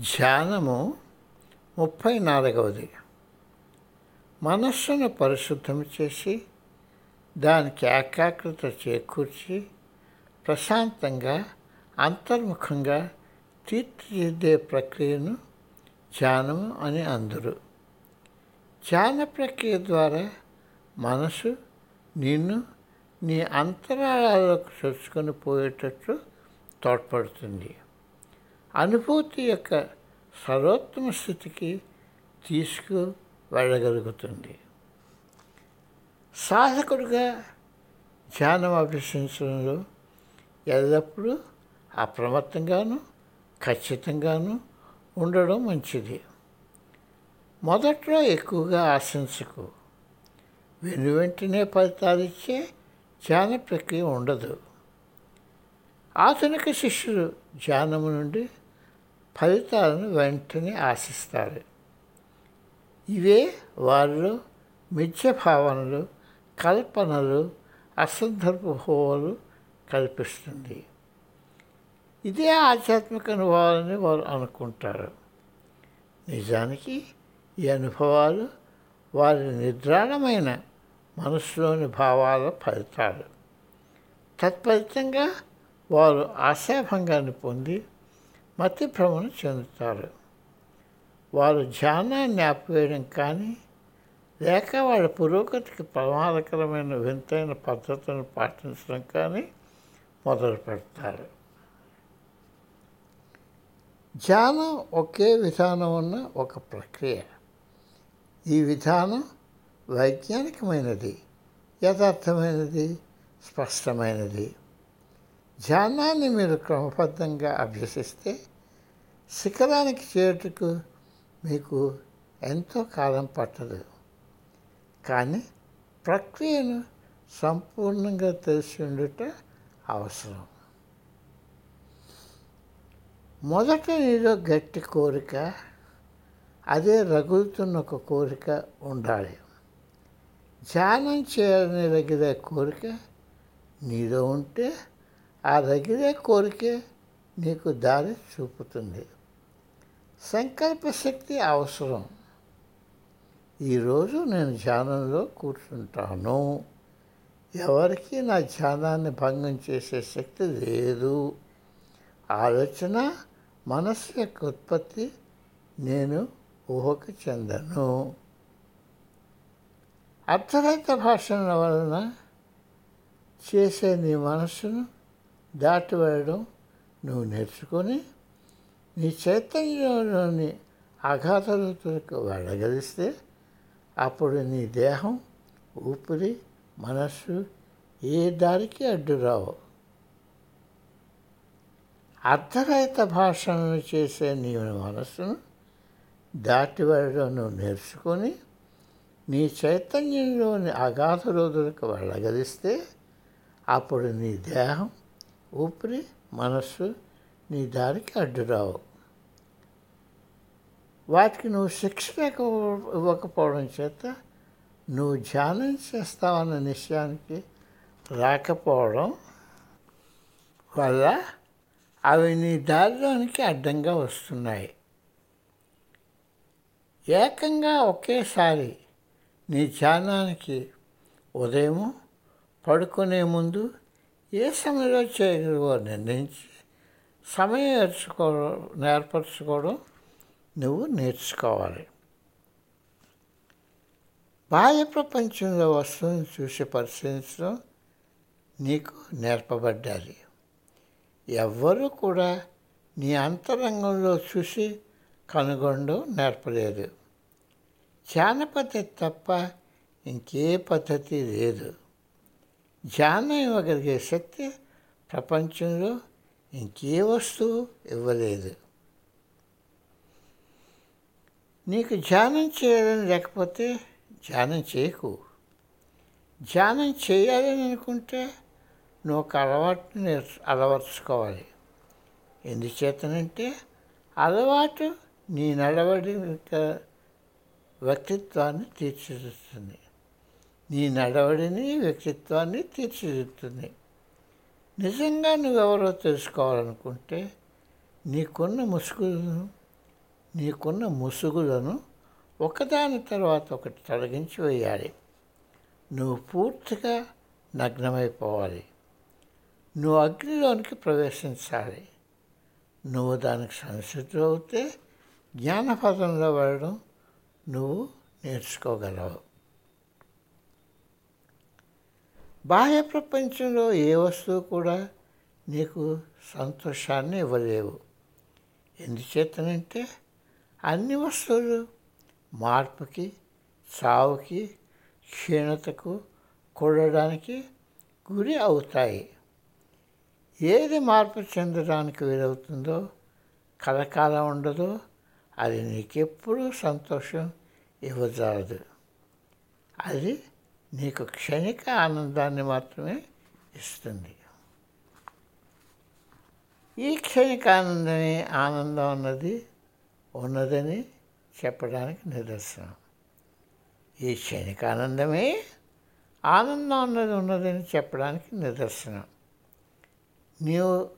ధ్యానము ముప్పై నాలుగవది. మనస్సును పరిశుద్ధం చేసి దానికి ఏకాగ్రత చేకూర్చి ప్రశాంతంగా అంతర్ముఖంగా తీర్చిదిద్దే ప్రక్రియను ధ్యానము అని అందరు. ధ్యాన ప్రక్రియ ద్వారా మనసు నిన్ను నీ అంతరాళాలకు చొచ్చుకొని పోయేటట్లు తోడ్పడుతుంది. అనుభూతి యొక్క సర్వోత్తమ స్థితికి తీసుకు వెళ్ళగలుగుతుంది సాధకుడుగా ధ్యానం అభ్యసించడంలో ఎల్లప్పుడూ అప్రమత్తంగాను ఖచ్చితంగాను ఉండడం మంచిది. మొదట్లో ఎక్కువగా ఆశించకు. వెను వెంటనే ఫలితాలు ఇచ్చే ధ్యాన ప్రక్రియ ఉండదు. ఆధునిక శిష్యులు ధ్యానము నుండి ఫలితాలను వెంటనే ఆశిస్తారు. ఇవే వారిలో మిథ్య భావనలు కల్పనలు అసందర్భ హోవలు కల్పిస్తుంది. ఇదే ఆధ్యాత్మిక అనుభవాలని వారు అనుకుంటారు. నిజానికి ఈ అనుభవాలు వారి నిద్రాణమైన మనసులోని భావాల ఫలితాలు. తత్ఫలితంగా వారు ఆశాభంగాన్ని పొంది మతిభ్రమణ చెందుతారు. వారు ధ్యానాన్ని ఆపివేయడం కానీ లేక వాళ్ళ పురోగతికి ప్రమాదకరమైన వింతైన పద్ధతులను పాటించడం కానీ మొదలు పెడతారు. ధ్యానం ఒకే విధానం ఉన్న ఒక ప్రక్రియ. ఈ విధానం వైజ్ఞానికమైనది యథార్థమైనది స్పష్టమైనది. ధ్యానాన్ని మీరు క్రమబద్ధంగా అభ్యసిస్తే శిఖరానికి చేరుటకు మీకు ఎంతో కాలం పట్టదు. కానీ ప్రక్రియను సంపూర్ణంగా తెలిసి ఉండుట అవసరం. మొదట నీలో గట్టి కోరిక అదే రగులుతున్న ఒక కోరిక ఉండాలి. ధ్యానం చేయాలని రగిలే కోరిక నీలో ఉంటే ఆ రగిలే కోరికే నీకు దారి చూపుతుంది. సంకల్ప శక్తి అవసరం. ఈరోజు నేను ధ్యానంలో కూర్చుంటాను. ఎవరికి నా ధ్యానాన్ని భంగం చేసే శక్తి లేదు. ఆలోచన మనస్సు యొక్క ఉత్పత్తి నేను ఊహకు చెందను. అర్థరహిత భాషల వలన చేసే నీ మనస్సును దాటి వెళ్ళడం నువ్వు నేర్చుకొని నీ చైతన్యంలోని అఘాతలకు వెళ్ళగలిస్తే అప్పుడు నీ దేహం ఊపిరి మనస్సు ఏ దారికి అడ్డురావు అర్ధరహిత అర్థరహిత చేసే నీ మనస్సును దాటి వెళ్ళడం నువ్వు నేర్చుకొని నీ చైతన్యంలోని అగాధ రోజులకు వెళ్ళగలిస్తే అప్పుడు నీ దేహం ఊపిరి మనస్సు నీ దారికి అడ్డురావు వాటికి నువ్వు శిక్షణ ఇవ్వకపోవడం చేత నువ్వు ధ్యానం చేస్తావన్న నిశ్చయానికి రాకపోవడం వల్ల అవి నీ దారిలోనికి అడ్డంగా వస్తున్నాయి. ఏకంగా ఒకేసారి నీ ధ్యానానికి ఉదయము పడుకునే ముందు ఏ సమయంలో చేయగలవో నిర్ణయించి సమయం నేర్చుకో నేర్పరచుకోవడం నువ్వు నేర్చుకోవాలి. బాహ్య ప్రపంచంలో వస్తువుని చూసి పరిశీలించడం నీకు నేర్పబడ్డాలి ఎవ్వరూ కూడా నీ అంతరంగంలో చూసి కనుగొనడం నేర్పలేదు. ధ్యాన పద్ధతి తప్ప ఇంకే పద్ధతి లేదు. ధ్యానం ఇవ్వగలిగే శక్తి ప్రపంచంలో ఇంకే వస్తువు ఇవ్వలేదు. నీకు ధ్యానం చేయాలని లేకపోతే ధ్యానం చేయకు. ధ్యానం చేయాలని అనుకుంటే నువ్వు ఒక అలవాటు నేర్చు అలవర్చుకోవాలి. ఎందుచేతనంటే అలవాటు నీ నడవడి వ్యక్తిత్వాన్ని తీర్చిదిద్దుతుంది. నీ నడవడిని వ్యక్తిత్వాన్ని తీర్చిదిద్దుతుంది. నిజంగా నువ్వెవరో తెలుసుకోవాలనుకుంటే నీకున్న ముసుగులను నీకున్న ముసుగులను ఒకదాని తర్వాత ఒకటి తొలగించి వేయాలి. నువ్వు పూర్తిగా నగ్నమైపోవాలి. నువ్వు అగ్నిలోనికి ప్రవేశించాలి. నువ్వు దానికి సంసిద్ధి అవుతే జ్ఞానపదంలో వెళ్ళడం నువ్వు నేర్చుకోగలవు. బాహ్య ప్రపంచంలో ఏ వస్తువు కూడా నీకు సంతోషాన్ని ఇవ్వలేవు. ఎందుచేతనంటే అన్ని వస్తువులు మార్పుకి చావుకి క్షీణతకు కూడడానికి గురి అవుతాయి. ఏది మార్పు చెందడానికి వీలవుతుందో కలకాలం ఉండదో అది నీకెప్పుడూ సంతోషం ఇవ్వజాలదు. అది నీకు క్షణిక ఆనందాన్ని మాత్రమే ఇస్తుంది. ఈ క్షణిక ఆనందమే ఆనందం అన్నది ఉన్నదని చెప్పడానికి నిదర్శనం. ఈ క్షణిక ఆనందమే ఆనందం అన్నది ఉన్నదని చెప్పడానికి నిదర్శనం. నీవు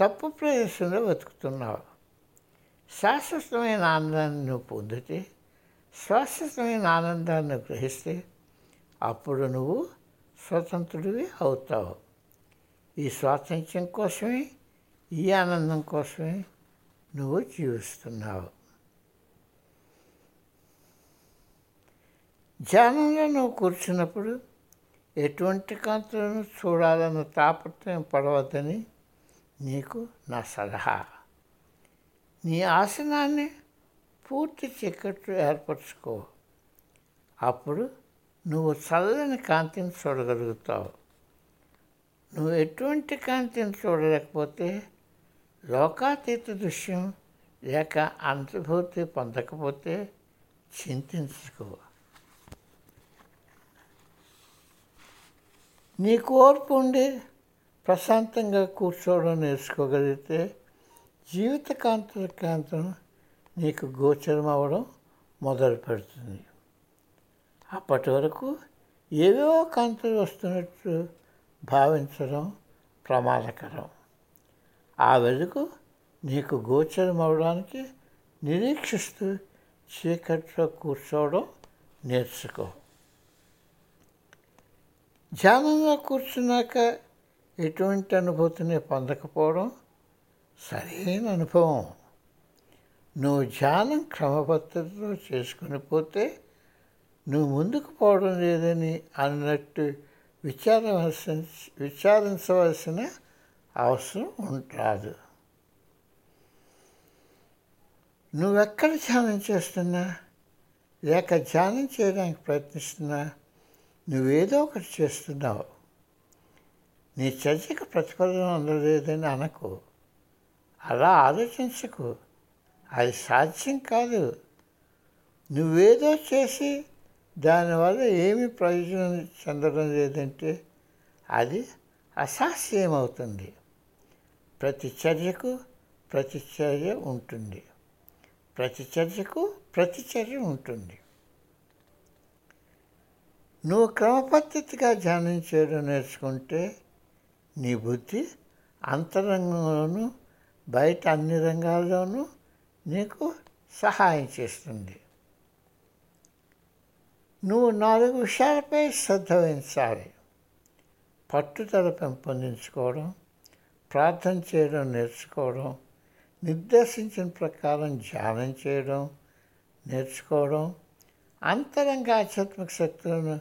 తప్పు ప్రదేశంలో వెతుకుతున్నావు. శాశ్వతమైన ఆనందాన్ని నువ్వు పొందితే శాశ్వతమైన ఆనందాన్ని గ్రహిస్తే అప్పుడు నువ్వు స్వతంత్రుడివి అవుతావు. ఈ స్వాతంత్ర్యం కోసమే ఈ ఆనందం కోసమే నువ్వు జీవిస్తున్నావు. ధ్యానంలో నువ్వు కూర్చున్నప్పుడు ఎటువంటి కాంతులను చూడాలన్న తాపత్రయం పడవద్దని నీకు నా సలహా. నీ ఆసనాన్ని పూర్తి చీకట్లు ఏర్పరచుకో. అప్పుడు నువ్వు చల్లని కాంతిని చూడగలుగుతావు. నువ్వు ఎటువంటి కాంతిని చూడలేకపోతే లోకాతీత దృశ్యం లేక అనుభూతి పొందకపోతే చింతించుకో. నీ కోర్పు ఉండి ప్రశాంతంగా కూర్చోవడం నేర్చుకోగలిగితే జీవిత కాంతుల కాంతం నీకు గోచరం అవ్వడం మొదలు పెడుతుంది అప్పటి వరకు ఏవేవో కాంతులు వస్తున్నట్టు భావించడం ప్రమాదకరం. ఆ వెలుగు నీకు గోచరం అవడానికి నిరీక్షిస్తూ చీకట్లో కూర్చోవడం నేర్చుకో. ధ్యానంలో కూర్చున్నాక ఎటువంటి అనుభూతిని పొందకపోవడం సరైన అనుభవం. నువ్వు ధ్యానం క్రమపద్ధతిలో చేసుకుని పోతే నువ్వు ముందుకు పోవడం లేదని అన్నట్టు విచారవలసిన విచారించవలసిన అవసరం ఉంటాదు నువ్వెక్కడ ధ్యానం చేస్తున్నా? లేక ధ్యానం చేయడానికి ప్రయత్నిస్తున్నా? నువ్వేదో ఒకటి చేస్తున్నావు. నీ చర్చకు ప్రతిఫలం అందలేదని అనకు. అలా ఆలోచించకు. అది సాధ్యం కాదు. నువ్వేదో చేసి దానివల్ల ఏమి ప్రయోజనం చెందడం లేదంటే అది అసాస్యమవుతుంది ప్రతి చర్యకు ప్రతిచర్య ఉంటుంది. ప్రతి చర్యకు ప్రతిచర్య ఉంటుంది. నువ్వు క్రమపద్ధతిగా ధ్యానం చేయడం నేర్చుకుంటే నీ బుద్ధి అంతరంగంలోనూ బయట అన్ని రంగాల్లోనూ నీకు సహాయం చేస్తుంది. నువ్వు నాలుగు విషయాలపై శ్రద్ధ వహించాలి. పట్టుదల పెంపొందించుకోవడం ప్రార్థన చేయడం నేర్చుకోవడం నిర్దేశించిన ప్రకారం ధ్యానం చేయడం నేర్చుకోవడం అంతరంగ ఆధ్యాత్మిక శక్తులను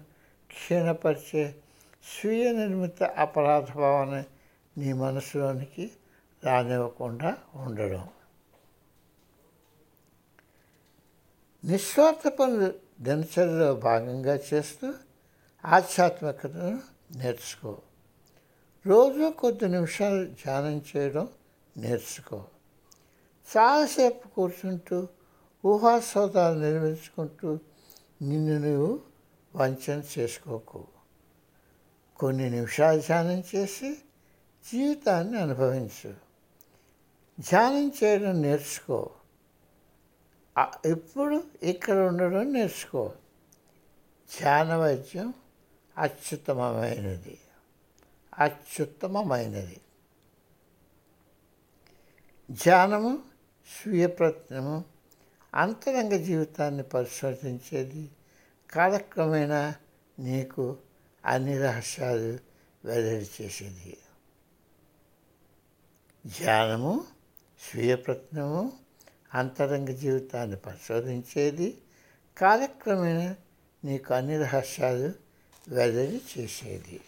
క్షీణపరిచే స్వీయ నిర్మిత అపరాధ భావన నీ మనసులోనికి రానివ్వకుండా ఉండడం. నిస్వార్థ పనులు దినచర్యలో భాగంగా చేస్తూ ఆధ్యాత్మికతను నేర్చుకో. రోజు కొద్ది నిమిషాలు ధ్యానం చేయడం నేర్చుకో. చాలాసేపు కూర్చుంటూ ఊహాసోదాలు నిర్మించుకుంటూ నిన్ను నువ్వు వంచన చేసుకోకు. కొన్ని నిమిషాలు ధ్యానం చేసి జీవితాన్ని అనుభవించు. ధ్యానం చేయడం నేర్చుకో. ఎప్పుడు ఇక్కడ ఉండడం నేర్చుకో. ధ్యాన వైద్యం అత్యుత్తమమైనది. అత్యుత్తమమైనది. ధ్యానము స్వీయ ప్రయత్నము అంతరంగ జీవితాన్ని పరిశోధించేది కాలక్రమేణా నీకు అన్ని రహస్యాలు వెల్లడి చేసేది. ధ్యానము స్వీయ ప్రయత్నము అంతరంగ జీవితాన్ని పరిశోధించేది కాలక్రమేణా నీకు అన్ని రహస్యాలు వెల్లడి చేసేది.